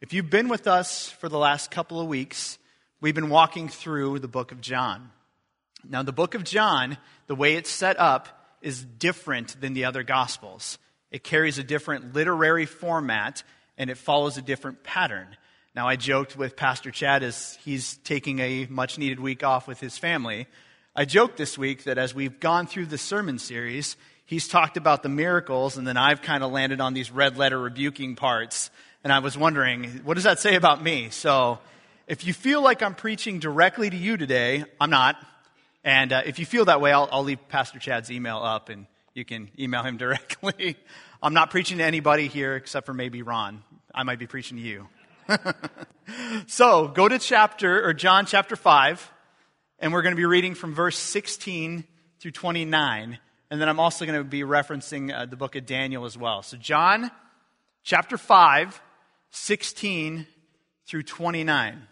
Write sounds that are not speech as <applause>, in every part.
If you've been with us for the last couple of weeks, we've been walking through the book of John. Now, the book of John, the way it's set up, is different than the other gospels. It carries a different literary format and it follows a different pattern. Now, I joked with Pastor Chad as he's taking a much needed week off with his family. I joked this week that as we've gone through the sermon series, he's talked about the miracles, and then I've kind of landed on these red letter rebuking parts and I was wondering, what does that say about me? So, if you feel like I'm preaching directly to you today, I'm not. And uh, if you feel that way, I'll, I'll leave Pastor Chad's email up and you can email him <laughs> directly. I'm not preaching to anybody here except for maybe Ron. I might be preaching to you. <laughs> so, go to chapter, or John chapter 5, and we're going to be reading from verse 16 through 29. And then I'm also going to be referencing uh, the book of Daniel as well. So, John chapter 5, 16 through 29.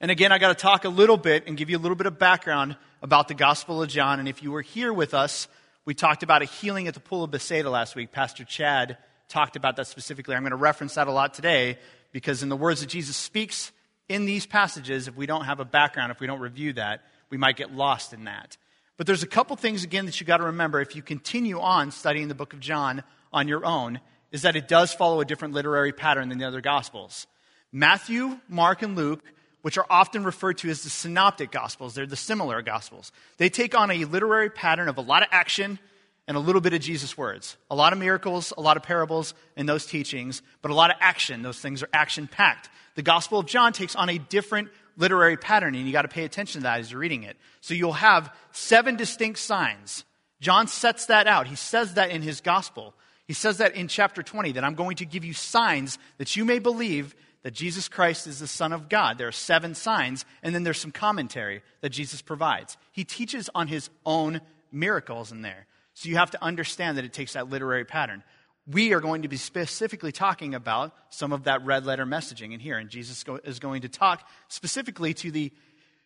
And again, I got to talk a little bit and give you a little bit of background about the Gospel of John. And if you were here with us, we talked about a healing at the pool of Bethsaida last week. Pastor Chad talked about that specifically. I'm going to reference that a lot today because, in the words that Jesus speaks in these passages, if we don't have a background, if we don't review that, we might get lost in that. But there's a couple things, again, that you got to remember if you continue on studying the book of John on your own is that it does follow a different literary pattern than the other Gospels. Matthew, Mark, and Luke, which are often referred to as the synoptic Gospels, they're the similar Gospels. They take on a literary pattern of a lot of action and a little bit of Jesus' words. A lot of miracles, a lot of parables in those teachings, but a lot of action. Those things are action packed. The Gospel of John takes on a different literary pattern, and you got to pay attention to that as you're reading it. So you'll have seven distinct signs. John sets that out. He says that in his Gospel. He says that in chapter 20, that I'm going to give you signs that you may believe that Jesus Christ is the Son of God. There are seven signs, and then there's some commentary that Jesus provides. He teaches on his own miracles in there. So you have to understand that it takes that literary pattern. We are going to be specifically talking about some of that red letter messaging in here, and Jesus is going to talk specifically to the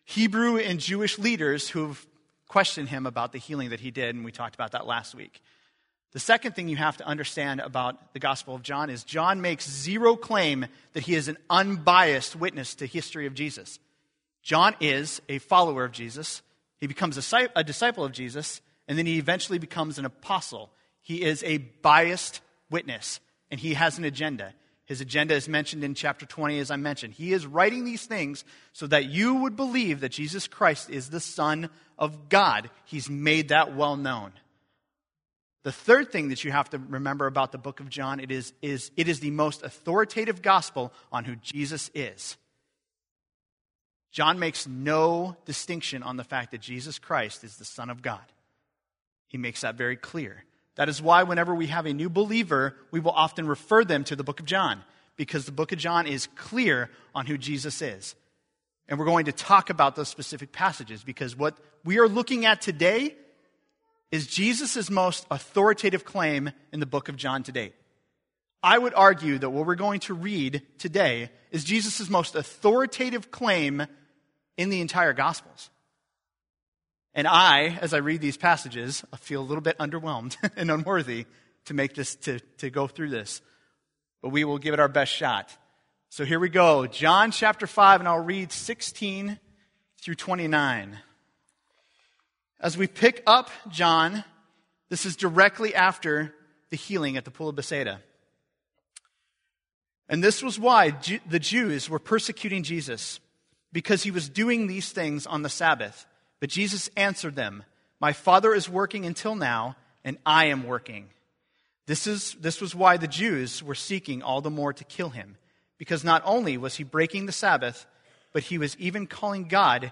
Hebrew and Jewish leaders who've questioned him about the healing that he did, and we talked about that last week. The second thing you have to understand about the Gospel of John is John makes zero claim that he is an unbiased witness to history of Jesus. John is a follower of Jesus. He becomes a, disciple of Jesus, and then he eventually becomes an apostle. He is a biased witness, and he has an agenda. His agenda is mentioned in chapter 20, as I mentioned. He is writing these things so that you would believe that Jesus Christ is the Son of God. He's made that well known. The third thing that you have to remember about the book of John it is, is it is the most authoritative gospel on who Jesus is. John makes no distinction on the fact that Jesus Christ is the Son of God. He makes that very clear. That is why, whenever we have a new believer, we will often refer them to the book of John, because the book of John is clear on who Jesus is. And we're going to talk about those specific passages, because what we are looking at today is Jesus' most authoritative claim in the book of John to date. I would argue that what we're going to read today is Jesus' most authoritative claim in the entire Gospels. And I, as I read these passages, I feel a little bit underwhelmed <laughs> and unworthy to make this, to, to go through this. But we will give it our best shot. So here we go. John chapter 5, and I'll read 16 through 29. As we pick up John, this is directly after the healing at the pool of Bethsaida. And this was why the Jews were persecuting Jesus, because he was doing these things on the Sabbath. But Jesus answered them, My Father is working until now, and I am working. This, is, this was why the Jews were seeking all the more to kill him, because not only was he breaking the Sabbath, but he was even calling God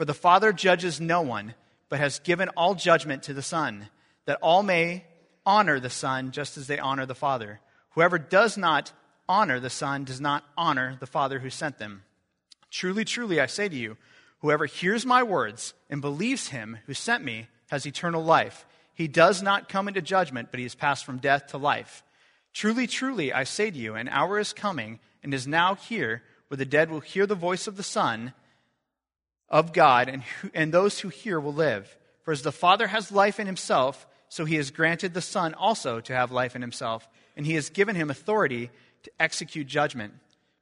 For the Father judges no one, but has given all judgment to the Son, that all may honor the Son just as they honor the Father. Whoever does not honor the Son does not honor the Father who sent them. Truly, truly, I say to you, whoever hears my words and believes him who sent me has eternal life. He does not come into judgment, but he is passed from death to life. Truly, truly, I say to you, an hour is coming and is now here where the dead will hear the voice of the Son of God, and, who, and those who hear will live. For as the Father has life in himself, so he has granted the Son also to have life in himself, and he has given him authority to execute judgment.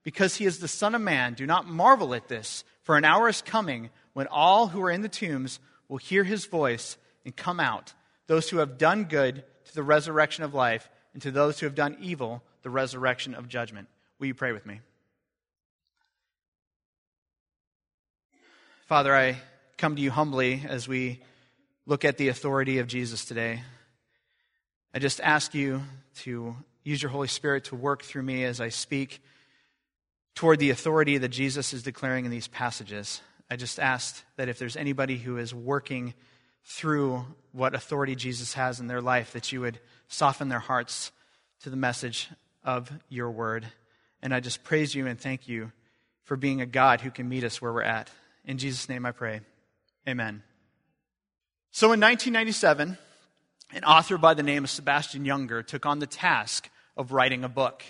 Because he is the Son of Man, do not marvel at this, for an hour is coming when all who are in the tombs will hear his voice and come out, those who have done good to the resurrection of life, and to those who have done evil, the resurrection of judgment. Will you pray with me? Father, I come to you humbly as we look at the authority of Jesus today. I just ask you to use your Holy Spirit to work through me as I speak toward the authority that Jesus is declaring in these passages. I just ask that if there's anybody who is working through what authority Jesus has in their life, that you would soften their hearts to the message of your word. And I just praise you and thank you for being a God who can meet us where we're at. In Jesus' name I pray. Amen. So in 1997, an author by the name of Sebastian Younger took on the task of writing a book.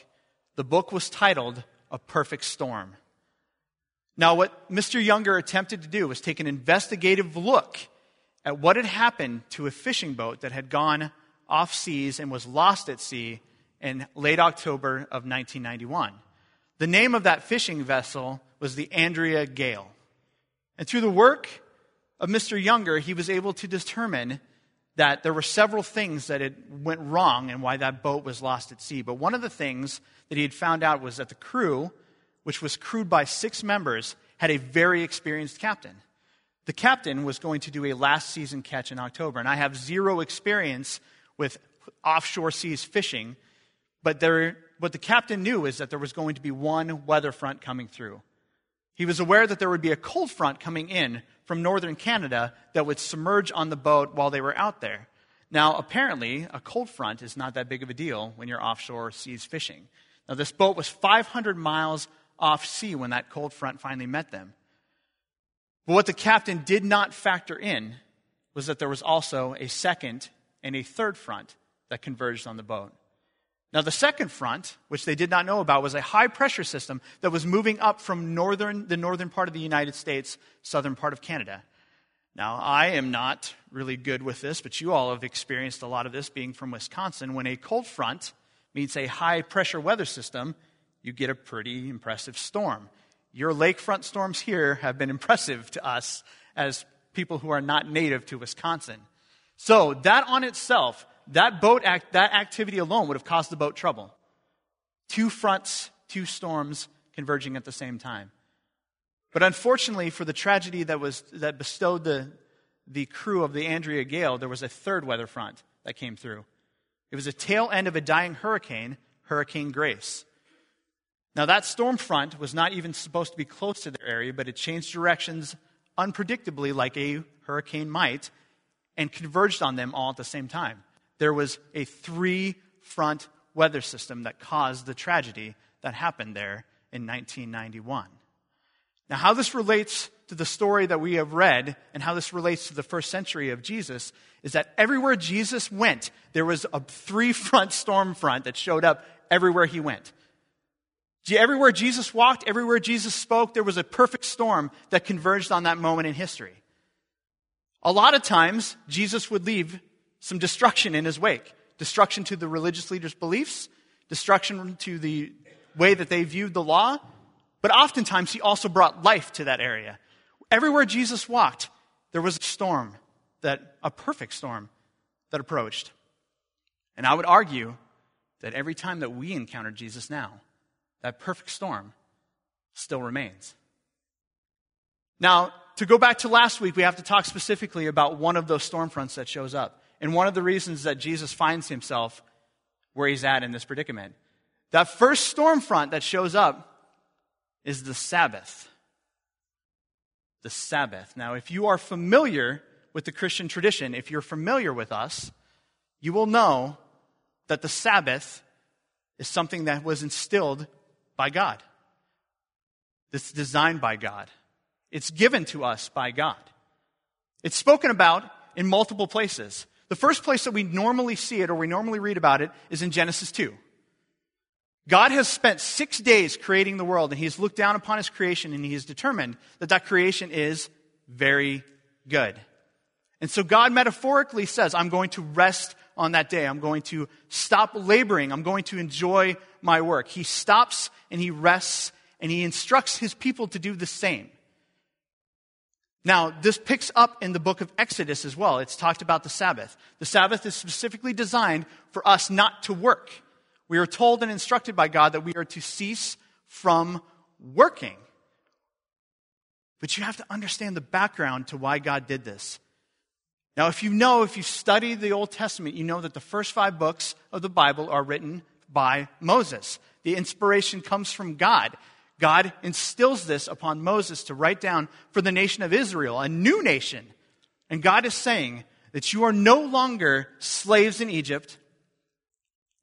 The book was titled A Perfect Storm. Now, what Mr. Younger attempted to do was take an investigative look at what had happened to a fishing boat that had gone off seas and was lost at sea in late October of 1991. The name of that fishing vessel was the Andrea Gail. And through the work of Mr. Younger, he was able to determine that there were several things that had went wrong and why that boat was lost at sea. But one of the things that he had found out was that the crew, which was crewed by six members, had a very experienced captain. The captain was going to do a last season catch in October, and I have zero experience with offshore seas fishing, but there, what the captain knew is that there was going to be one weather front coming through. He was aware that there would be a cold front coming in from northern Canada that would submerge on the boat while they were out there. Now, apparently, a cold front is not that big of a deal when you're offshore seas fishing. Now, this boat was 500 miles off sea when that cold front finally met them. But what the captain did not factor in was that there was also a second and a third front that converged on the boat. Now, the second front, which they did not know about, was a high pressure system that was moving up from northern, the northern part of the United States, southern part of Canada. Now, I am not really good with this, but you all have experienced a lot of this being from Wisconsin. When a cold front meets a high pressure weather system, you get a pretty impressive storm. Your lakefront storms here have been impressive to us as people who are not native to Wisconsin. So, that on itself that boat act, that activity alone would have caused the boat trouble. Two fronts, two storms converging at the same time. But unfortunately, for the tragedy that, was, that bestowed the, the crew of the Andrea Gail, there was a third weather front that came through. It was a tail end of a dying hurricane, Hurricane Grace. Now, that storm front was not even supposed to be close to their area, but it changed directions unpredictably, like a hurricane might, and converged on them all at the same time there was a three front weather system that caused the tragedy that happened there in 1991. Now, how this relates to the story that we have read and how this relates to the first century of Jesus is that everywhere Jesus went, there was a three front storm front that showed up everywhere he went. Everywhere Jesus walked, everywhere Jesus spoke, there was a perfect storm that converged on that moment in history. A lot of times, Jesus would leave some destruction in his wake destruction to the religious leaders' beliefs, destruction to the way that they viewed the law, but oftentimes he also brought life to that area. Everywhere Jesus walked, there was a storm, that a perfect storm that approached. And I would argue that every time that we encounter Jesus now, that perfect storm still remains. Now, to go back to last week, we have to talk specifically about one of those storm fronts that shows up and one of the reasons that Jesus finds himself where he's at in this predicament. That first storm front that shows up is the Sabbath. The Sabbath. Now, if you are familiar with the Christian tradition, if you're familiar with us, you will know that the Sabbath is something that was instilled by God. It's designed by God. It's given to us by God. It's spoken about in multiple places. The first place that we normally see it or we normally read about it is in Genesis 2. God has spent six days creating the world and he's looked down upon his creation and he has determined that that creation is very good. And so God metaphorically says, I'm going to rest on that day. I'm going to stop laboring. I'm going to enjoy my work. He stops and he rests and he instructs his people to do the same. Now, this picks up in the book of Exodus as well. It's talked about the Sabbath. The Sabbath is specifically designed for us not to work. We are told and instructed by God that we are to cease from working. But you have to understand the background to why God did this. Now, if you know, if you study the Old Testament, you know that the first five books of the Bible are written by Moses. The inspiration comes from God. God instills this upon Moses to write down for the nation of Israel, a new nation. And God is saying that you are no longer slaves in Egypt,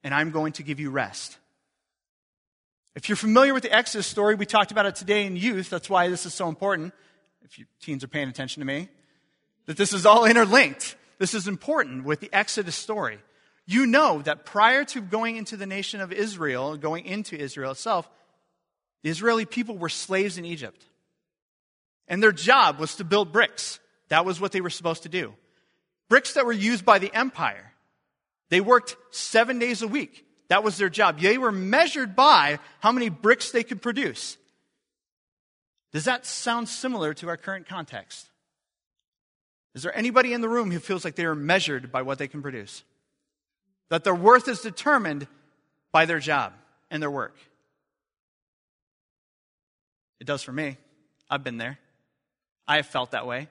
and I'm going to give you rest. If you're familiar with the Exodus story, we talked about it today in youth. That's why this is so important. If you teens are paying attention to me, that this is all <laughs> interlinked. This is important with the Exodus story. You know that prior to going into the nation of Israel, going into Israel itself, the Israeli people were slaves in Egypt. And their job was to build bricks. That was what they were supposed to do. Bricks that were used by the empire. They worked seven days a week. That was their job. They were measured by how many bricks they could produce. Does that sound similar to our current context? Is there anybody in the room who feels like they are measured by what they can produce? That their worth is determined by their job and their work? It does for me. I've been there. I have felt that way.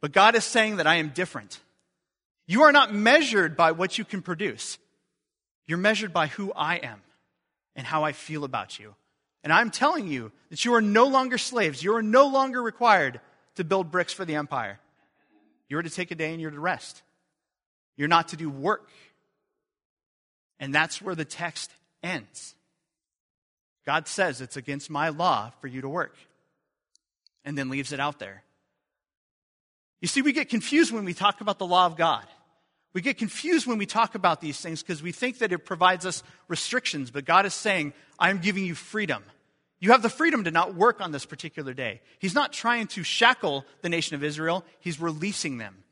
But God is saying that I am different. You are not measured by what you can produce. You're measured by who I am and how I feel about you. And I'm telling you that you are no longer slaves. You are no longer required to build bricks for the empire. You're to take a day and you're to rest. You're not to do work. And that's where the text ends. God says it's against my law for you to work, and then leaves it out there. You see, we get confused when we talk about the law of God. We get confused when we talk about these things because we think that it provides us restrictions, but God is saying, I'm giving you freedom. You have the freedom to not work on this particular day. He's not trying to shackle the nation of Israel, He's releasing them.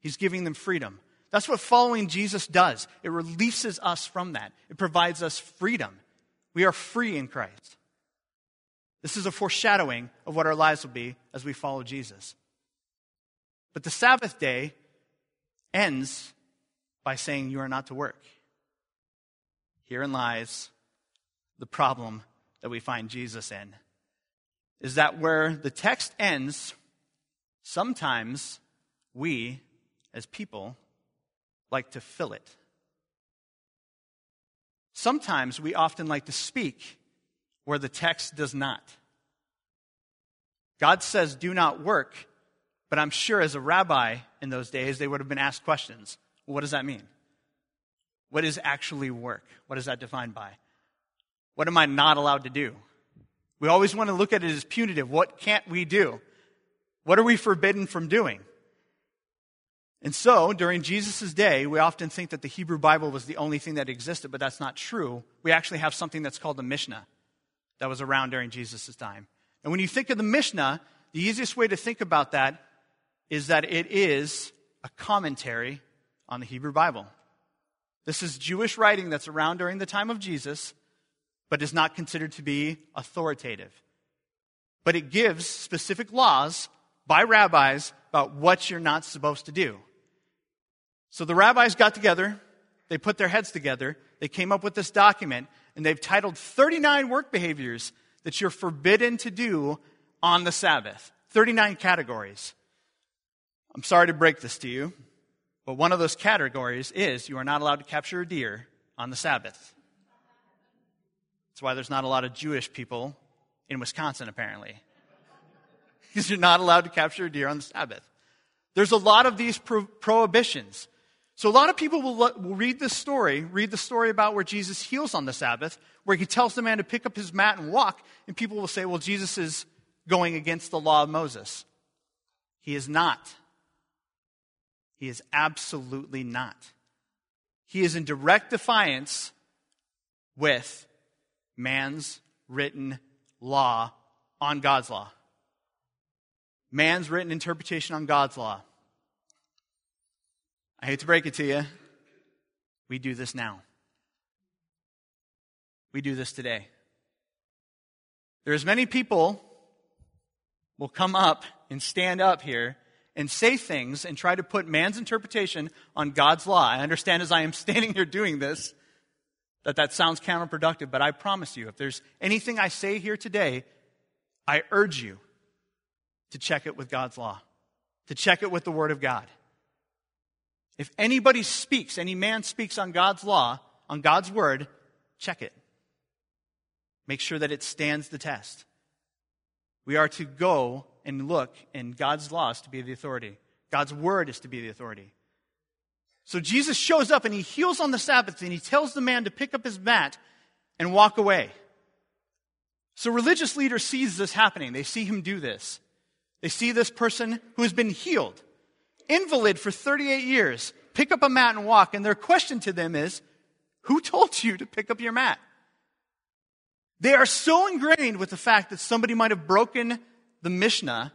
He's giving them freedom. That's what following Jesus does. It releases us from that, it provides us freedom. We are free in Christ. This is a foreshadowing of what our lives will be as we follow Jesus. But the Sabbath day ends by saying you are not to work. Herein lies the problem that we find Jesus in is that where the text ends, sometimes we, as people, like to fill it. Sometimes we often like to speak where the text does not. God says, do not work, but I'm sure as a rabbi in those days, they would have been asked questions. what does that mean? What is actually work? What is that defined by? What am I not allowed to do? We always want to look at it as punitive. What can't we do? What are we forbidden from doing? And so, during Jesus' day, we often think that the Hebrew Bible was the only thing that existed, but that's not true. We actually have something that's called the Mishnah that was around during Jesus' time. And when you think of the Mishnah, the easiest way to think about that is that it is a commentary on the Hebrew Bible. This is Jewish writing that's around during the time of Jesus but is not considered to be authoritative. But it gives specific laws by rabbis about what you're not supposed to do. So the rabbis got together, they put their heads together, they came up with this document, and they've titled 39 work behaviors that you're forbidden to do on the Sabbath. 39 categories. I'm sorry to break this to you, but one of those categories is you are not allowed to capture a deer on the Sabbath. That's why there's not a lot of Jewish people in Wisconsin, apparently. <laughs> Because you're not allowed to capture a deer on the Sabbath. There's a lot of these pro- prohibitions. So a lot of people will, will read this story, read the story about where Jesus heals on the Sabbath, where he tells the man to pick up his mat and walk, and people will say, well, Jesus is going against the law of Moses. He is not. He is absolutely not. He is in direct defiance with man's written law on God's law. Man's written interpretation on God's law. I hate to break it to you. We do this now. We do this today. There's many people will come up and stand up here and say things and try to put man's interpretation on God's law. I understand as I am standing here doing this that that sounds counterproductive, but I promise you, if there's anything I say here today, I urge you to check it with God's law, to check it with the Word of God. If anybody speaks, any man speaks on God's law, on God's Word, check it. Make sure that it stands the test. We are to go and look, and God's law is to be the authority. God's Word is to be the authority. So Jesus shows up and he heals on the Sabbath and he tells the man to pick up his mat and walk away. So religious leaders sees this happening. They see him do this. They see this person who has been healed, invalid for 38 years, pick up a mat and walk. And their question to them is, who told you to pick up your mat? They are so ingrained with the fact that somebody might have broken the Mishnah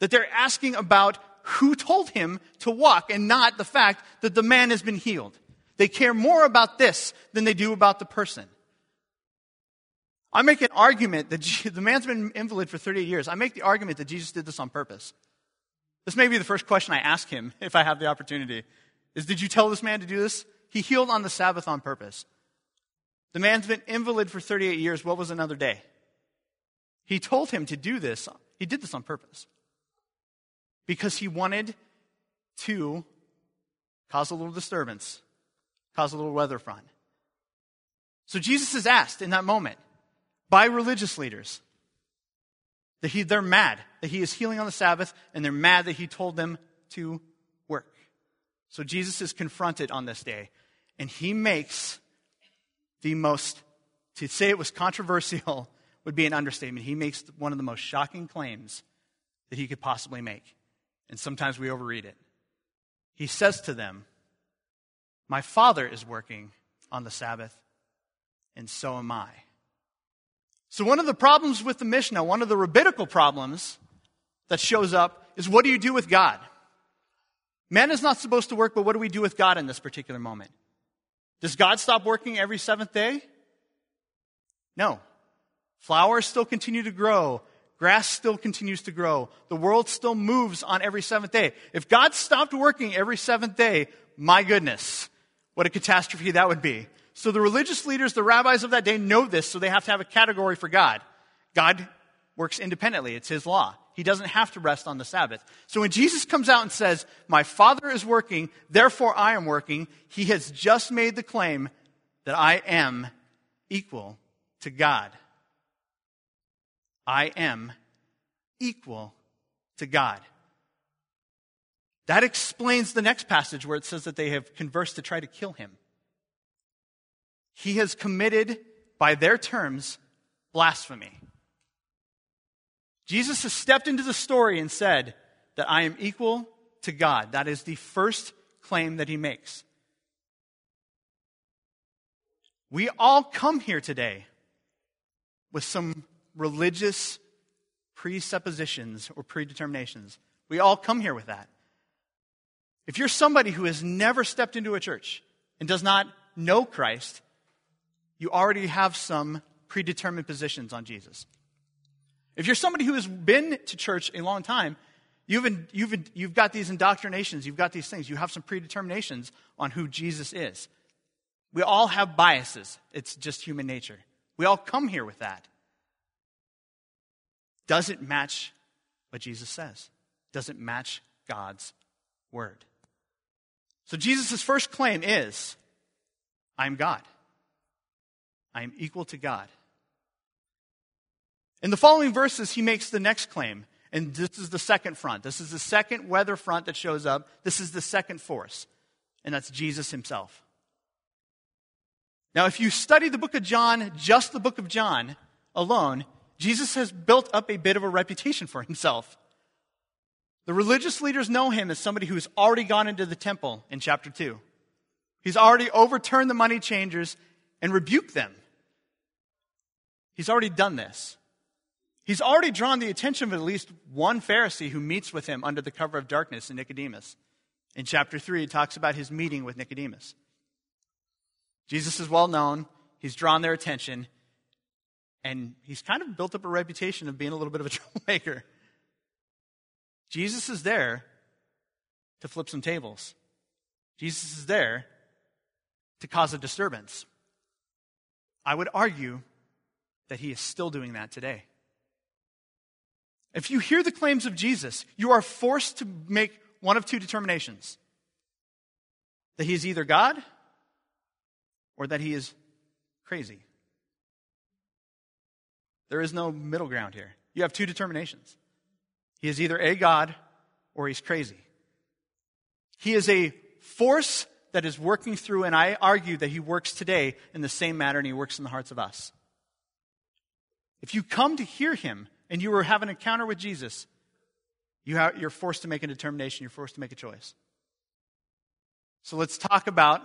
that they're asking about who told him to walk and not the fact that the man has been healed. They care more about this than they do about the person. I make an argument that the man's been invalid for 38 years. I make the argument that Jesus did this on purpose. This may be the first question I ask him <laughs> if I have the opportunity. Is did you tell this man to do this? He healed on the Sabbath on purpose. The man's been invalid for 38 years. What was another day? He told him to do this. He did this on purpose because he wanted to cause a little disturbance, cause a little weather front. So Jesus is asked in that moment by religious leaders that he, they're mad that he is healing on the Sabbath, and they're mad that he told them to work. So Jesus is confronted on this day, and he makes the most, to say it was controversial <laughs> would be an understatement. He makes one of the most shocking claims that he could possibly make and sometimes we overread it. He says to them, My Father is working on the Sabbath, and so am I. So, one of the problems with the Mishnah, one of the rabbinical problems that shows up is what do you do with God? Man is not supposed to work, but what do we do with God in this particular moment? Does God stop working every seventh day? No. Flowers still continue to grow. Grass still continues to grow. The world still moves on every seventh day. If God stopped working every seventh day, my goodness, what a catastrophe that would be. So the religious leaders, the rabbis of that day know this, so they have to have a category for God. God works independently. It's his law. He doesn't have to rest on the Sabbath. So when Jesus comes out and says, My Father is working, therefore I am working, he has just made the claim that I am equal to God. I am equal to God. That explains the next passage where it says that they have conversed to try to kill him. He has committed, by their terms, blasphemy. Jesus has stepped into the story and said that I am equal to God. That is the first claim that he makes. We all come here today with some religious presuppositions or predeterminations. We all come here with that. If you're somebody who has never stepped into a church and does not know Christ, you already have some predetermined positions on Jesus. If you're somebody who has been to church a long time, you've, you've, you've got these indoctrinations, you've got these things, you have some predeterminations on who Jesus is. We all have biases, it's just human nature. We all come here with that doesn't match what Jesus says, doesn't match God's word. So Jesus' first claim is I am God. I am equal to God. In the following verses, he makes the next claim. And this is the second front. This is the second weather front that shows up. This is the second force. and that's Jesus himself. Now, if you study the book of John, just the book of John alone, Jesus has built up a bit of a reputation for himself. The religious leaders know him as somebody who's already gone into the temple in chapter 2. He's already overturned the money changers and rebuked them. He's already done this. He's already drawn the attention of at least one Pharisee who meets with him under the cover of darkness in Nicodemus. In chapter 3, he talks about his meeting with Nicodemus. Jesus is well known, he's drawn their attention, and he's kind of built up a reputation of being a little bit of a <laughs> troublemaker. Jesus is there to flip some tables. Jesus is there to cause a disturbance. I would argue that he is still doing that today. If you hear the claims of Jesus, you are forced to make one of two determinations that he is either God or that he is crazy. There is no middle ground here. You have two determinations. He is either a God or he's crazy. He is a force that is working through, and I argue that he works today in the same manner and he works in the hearts of us. If you come to hear him and you have an encounter with Jesus, you have, you're forced to make a determination, you're forced to make a choice. So let's talk about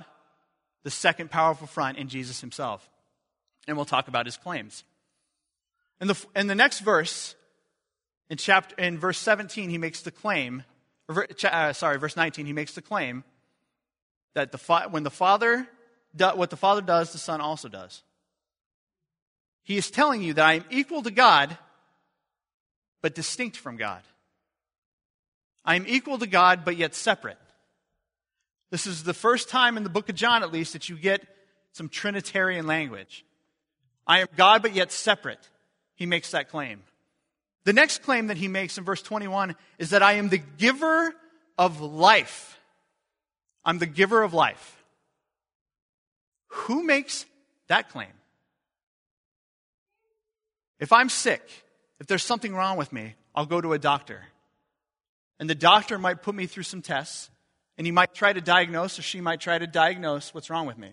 the second powerful front in Jesus himself. And we'll talk about his claims. In the, in the next verse, in, chapter, in verse 17, he makes the claim, or, uh, sorry, verse 19, he makes the claim that the, when the Father, what the Father does, the Son also does. He is telling you that I am equal to God, but distinct from God. I am equal to God, but yet separate. This is the first time in the book of John, at least, that you get some Trinitarian language. I am God, but yet separate. He makes that claim. The next claim that he makes in verse 21 is that I am the giver of life. I'm the giver of life. Who makes that claim? If I'm sick, if there's something wrong with me, I'll go to a doctor. And the doctor might put me through some tests, and he might try to diagnose, or she might try to diagnose what's wrong with me.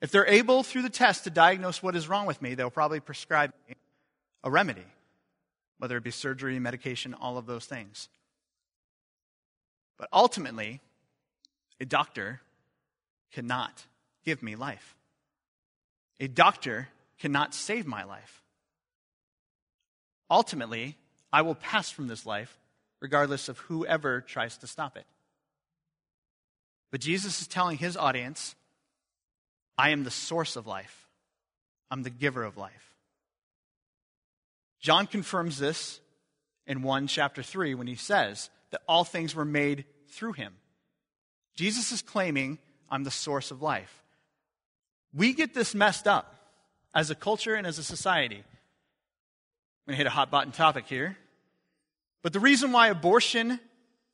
If they're able, through the test, to diagnose what is wrong with me, they'll probably prescribe me a remedy whether it be surgery, medication, all of those things. But ultimately, a doctor cannot give me life. A doctor cannot save my life. Ultimately, I will pass from this life regardless of whoever tries to stop it. But Jesus is telling his audience, I am the source of life. I'm the giver of life. John confirms this in 1 chapter 3 when he says that all things were made through him. Jesus is claiming, I'm the source of life. We get this messed up as a culture and as a society. Going to hit a hot button topic here. But the reason why abortion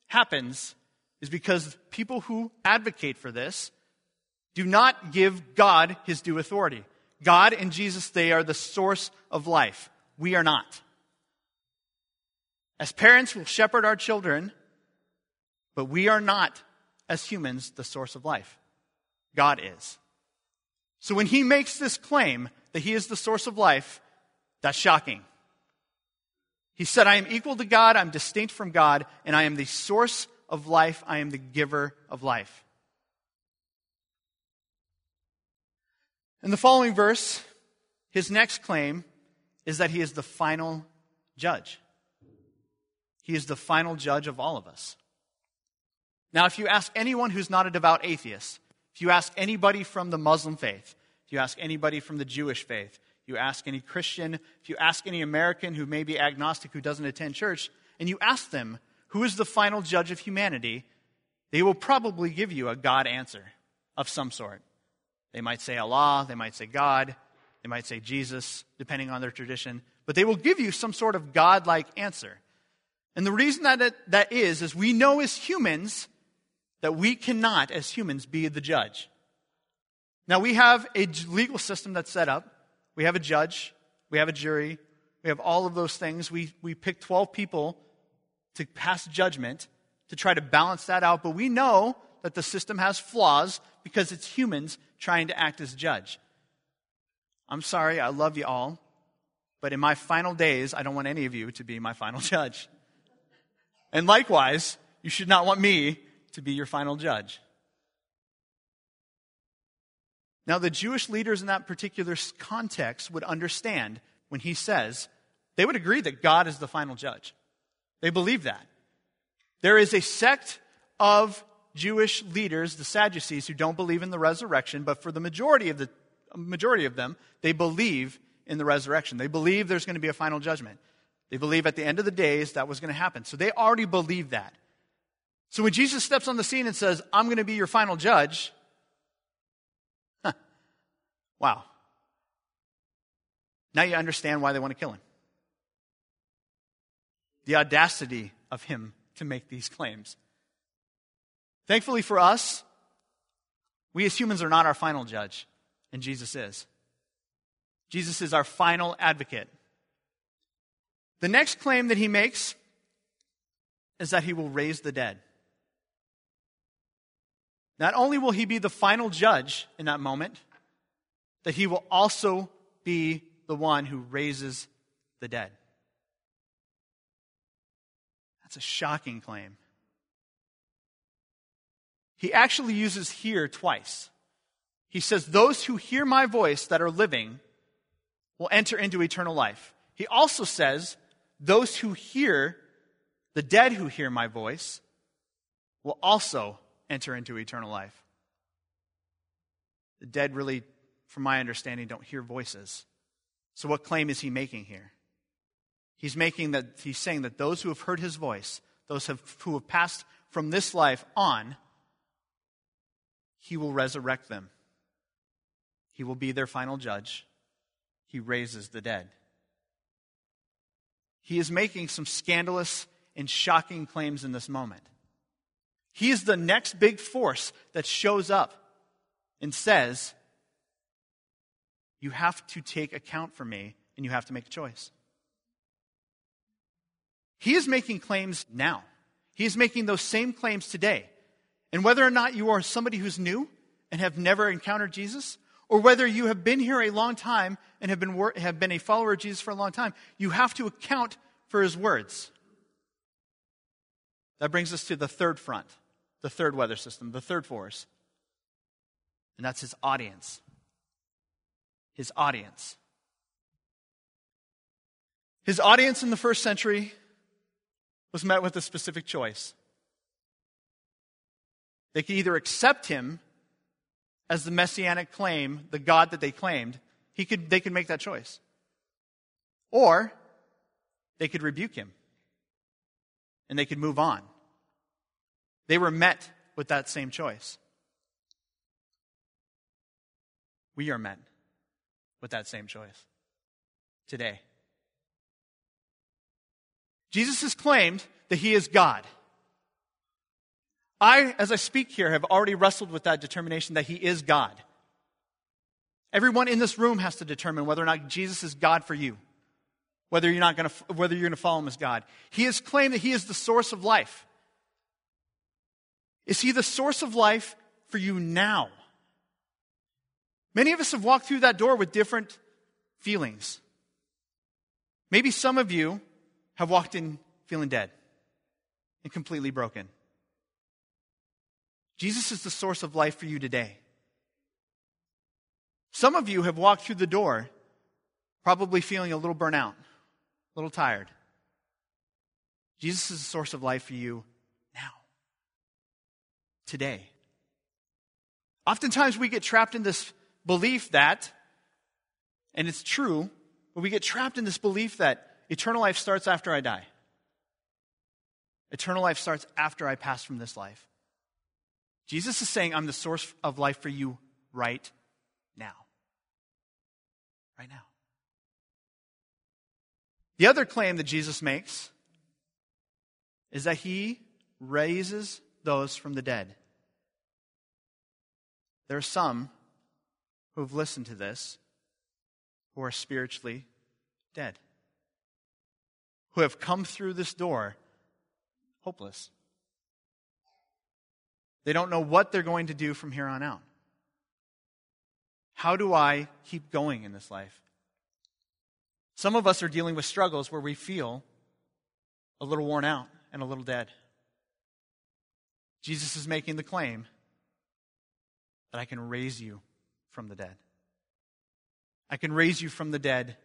happens is because people who advocate for this do not give God his due authority. God and Jesus, they are the source of life. We are not. As parents, we'll shepherd our children, but we are not, as humans, the source of life. God is. So when he makes this claim that he is the source of life, that's shocking. He said, I am equal to God, I'm distinct from God, and I am the source of life, I am the giver of life. In the following verse, his next claim is that he is the final judge. He is the final judge of all of us. Now, if you ask anyone who's not a devout atheist, if you ask anybody from the Muslim faith, if you ask anybody from the Jewish faith, you ask any Christian, if you ask any American who may be agnostic who doesn't attend church, and you ask them, who is the final judge of humanity, they will probably give you a God answer of some sort. They might say Allah, they might say God, they might say Jesus, depending on their tradition, but they will give you some sort of God like answer. And the reason that it, that is, is we know as humans that we cannot, as humans, be the judge. Now, we have a legal system that's set up. We have a judge, we have a jury, we have all of those things. We, we pick 12 people to pass judgment to try to balance that out, but we know that the system has flaws because it's humans trying to act as judge. I'm sorry, I love you all, but in my final days, I don't want any of you to be my final <laughs> judge. And likewise, you should not want me to be your final judge. Now, the Jewish leaders in that particular context would understand when he says, they would agree that God is the final judge. They believe that. There is a sect of Jewish leaders, the Sadducees, who don't believe in the resurrection, but for the majority of, the, majority of them, they believe in the resurrection. They believe there's going to be a final judgment. They believe at the end of the days that was going to happen. So they already believe that. So when Jesus steps on the scene and says, I'm going to be your final judge, wow. Now you understand why they want to kill him. The audacity of him to make these claims. Thankfully for us, we as humans are not our final judge, and Jesus is. Jesus is our final advocate. The next claim that he makes is that he will raise the dead. Not only will he be the final judge in that moment, that he will also be the one who raises the dead. That's a shocking claim. He actually uses here twice. He says, Those who hear my voice that are living will enter into eternal life. He also says, Those who hear, the dead who hear my voice, will also enter into eternal life. The dead really, from my understanding, don't hear voices. So, what claim is he making here? He's making that he's saying that those who have heard his voice, those have, who have passed from this life on, he will resurrect them. He will be their final judge. He raises the dead. He is making some scandalous and shocking claims in this moment. He is the next big force that shows up and says, You have to take account for me and you have to make a choice. He is making claims now. He is making those same claims today. And whether or not you are somebody who's new and have never encountered Jesus, or whether you have been here a long time and have been, have been a follower of Jesus for a long time, you have to account for his words. That brings us to the third front, the third weather system, the third force. And that's his audience. His audience. His audience in the first century was met with a specific choice. They could either accept him as the messianic claim, the God that they claimed, he could, they could make that choice. Or they could rebuke him and they could move on. They were met with that same choice. We are met with that same choice today. Jesus has claimed that he is God. I, as I speak here, have already wrestled with that determination that he is God. Everyone in this room has to determine whether or not Jesus is God for you, whether you're, not gonna, whether you're to follow him as God. He has claimed that he is the source of life. Is he the source of life for you now? Many of us have walked through that door with different feelings. Maybe some of you have walked in feeling dead and completely broken. Jesus is the source of life for you today. Some of you have walked through the door probably feeling a little burnout, a little tired. Jesus is the source of life for you now, today. Oftentimes we get trapped in this belief that, and it's true, but we get trapped in this belief that eternal life starts after I die. Eternal life starts after I pass from this life. Jesus is saying, I'm the source of life for you right now. Right now. The other claim that Jesus makes is that he raises those from the dead. There are some who have listened to this who are spiritually dead, who have come through this door hopeless. They don't know what they're going to do from here on out. How do I keep going in this life? Some of us are dealing with struggles where we feel a little worn out and a little dead. Jesus is making the claim that I can raise you from the dead. I can raise you from the dead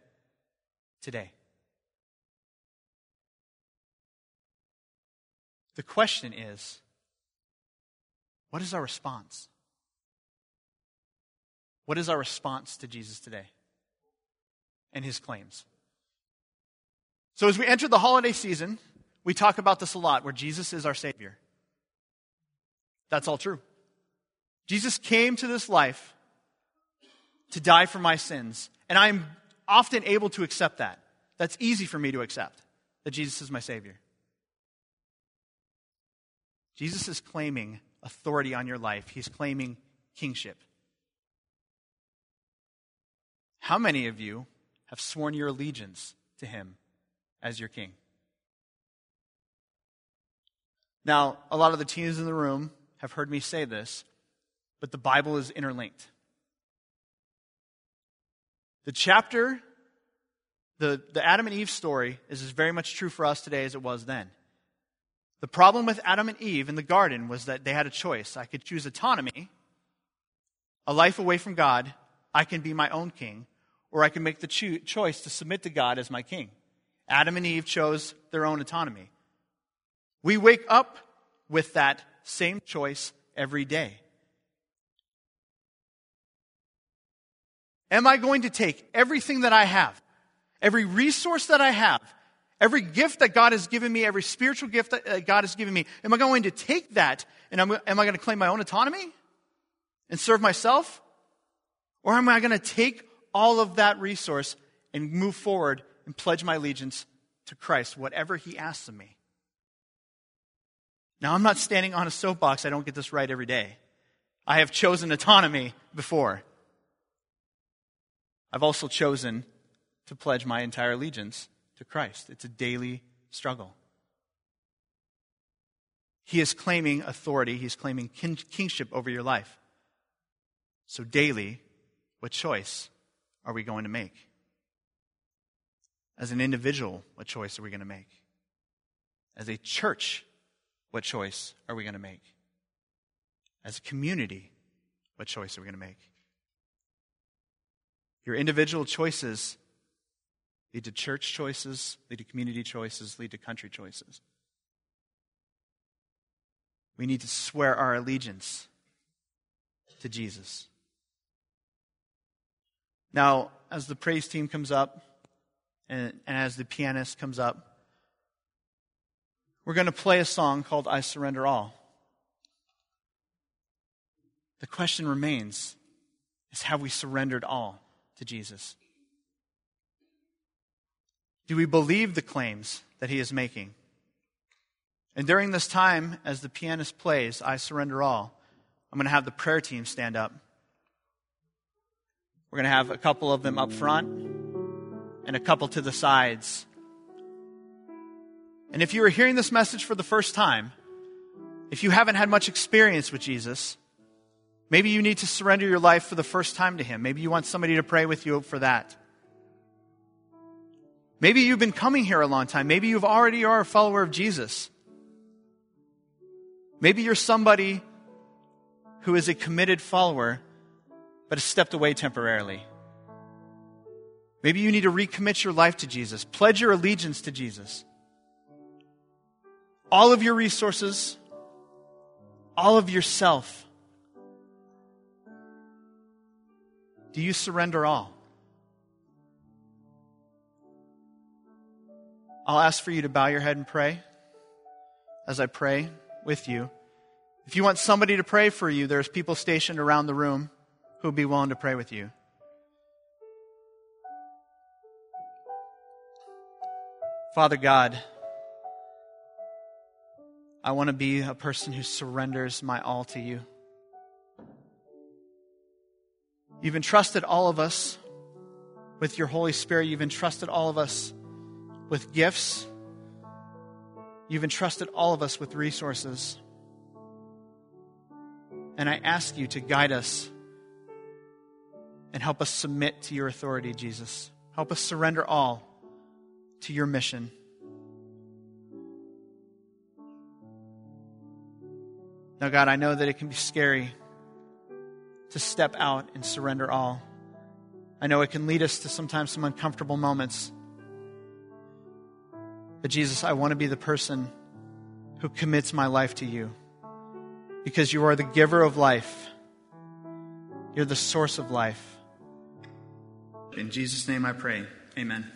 today. The question is what is our response? What is our response to Jesus today and his claims? So, as we enter the holiday season, we talk about this a lot where Jesus is our Savior. That's all true. Jesus came to this life to die for my sins, and I'm often able to accept that. That's easy for me to accept that Jesus is my Savior. Jesus is claiming authority on your life, He's claiming kingship. How many of you have sworn your allegiance to Him as your king? Now, a lot of the teens in the room have heard me say this, but the Bible is interlinked. The chapter, the, the Adam and Eve story, is as very much true for us today as it was then. The problem with Adam and Eve in the garden was that they had a choice. I could choose autonomy, a life away from God, I can be my own king, or I can make the cho- choice to submit to God as my king. Adam and Eve chose their own autonomy. We wake up with that same choice every day. Am I going to take everything that I have, every resource that I have, every gift that God has given me, every spiritual gift that uh, God has given me, am I going to take that and am I going to claim my own autonomy and serve myself? Or am I going to take all of that resource and move forward and pledge my allegiance to Christ, whatever He asks of me? Now, I'm not standing on a soapbox. I don't get this right every day. I have chosen autonomy before. I've also chosen to pledge my entire allegiance to Christ. It's a daily struggle. He is claiming authority, he's claiming kin- kingship over your life. So, daily, what choice are we going to make? As an individual, what choice are we going to make? As a church, what choice are we going to make? As a community, what choice are we going to make? Your individual choices lead to church choices, lead to community choices, lead to country choices. We need to swear our allegiance to Jesus. Now, as the praise team comes up and, and as the pianist comes up, we're going to play a song called I Surrender All. The question remains is have we surrendered all to Jesus? Do we believe the claims that he is making? And during this time, as the pianist plays, I surrender all, I'm going to have the prayer team stand up. We're going to have a couple of them up front and a couple to the sides. And if you are hearing this message for the first time, if you haven't had much experience with Jesus, maybe you need to surrender your life for the first time to Him. Maybe you want somebody to pray with you for that. Maybe you've been coming here a long time. Maybe you've already are a follower of Jesus. Maybe you're somebody who is a committed follower but has stepped away temporarily. Maybe you need to recommit your life to Jesus, pledge your allegiance to Jesus all of your resources, all of yourself. Do you surrender all? I'll ask for you to bow your head and pray as I pray with you. If you want somebody to pray for you, there's people stationed around the room who will be willing to pray with you. Father God, I want to be a person who surrenders my all to you. You've entrusted all of us with your Holy Spirit. You've entrusted all of us with gifts. You've entrusted all of us with resources. And I ask you to guide us and help us submit to your authority, Jesus. Help us surrender all to your mission. Now, God, I know that it can be scary to step out and surrender all. I know it can lead us to sometimes some uncomfortable moments. But Jesus, I want to be the person who commits my life to you because you are the giver of life. You're the source of life. In Jesus' name I pray. Amen.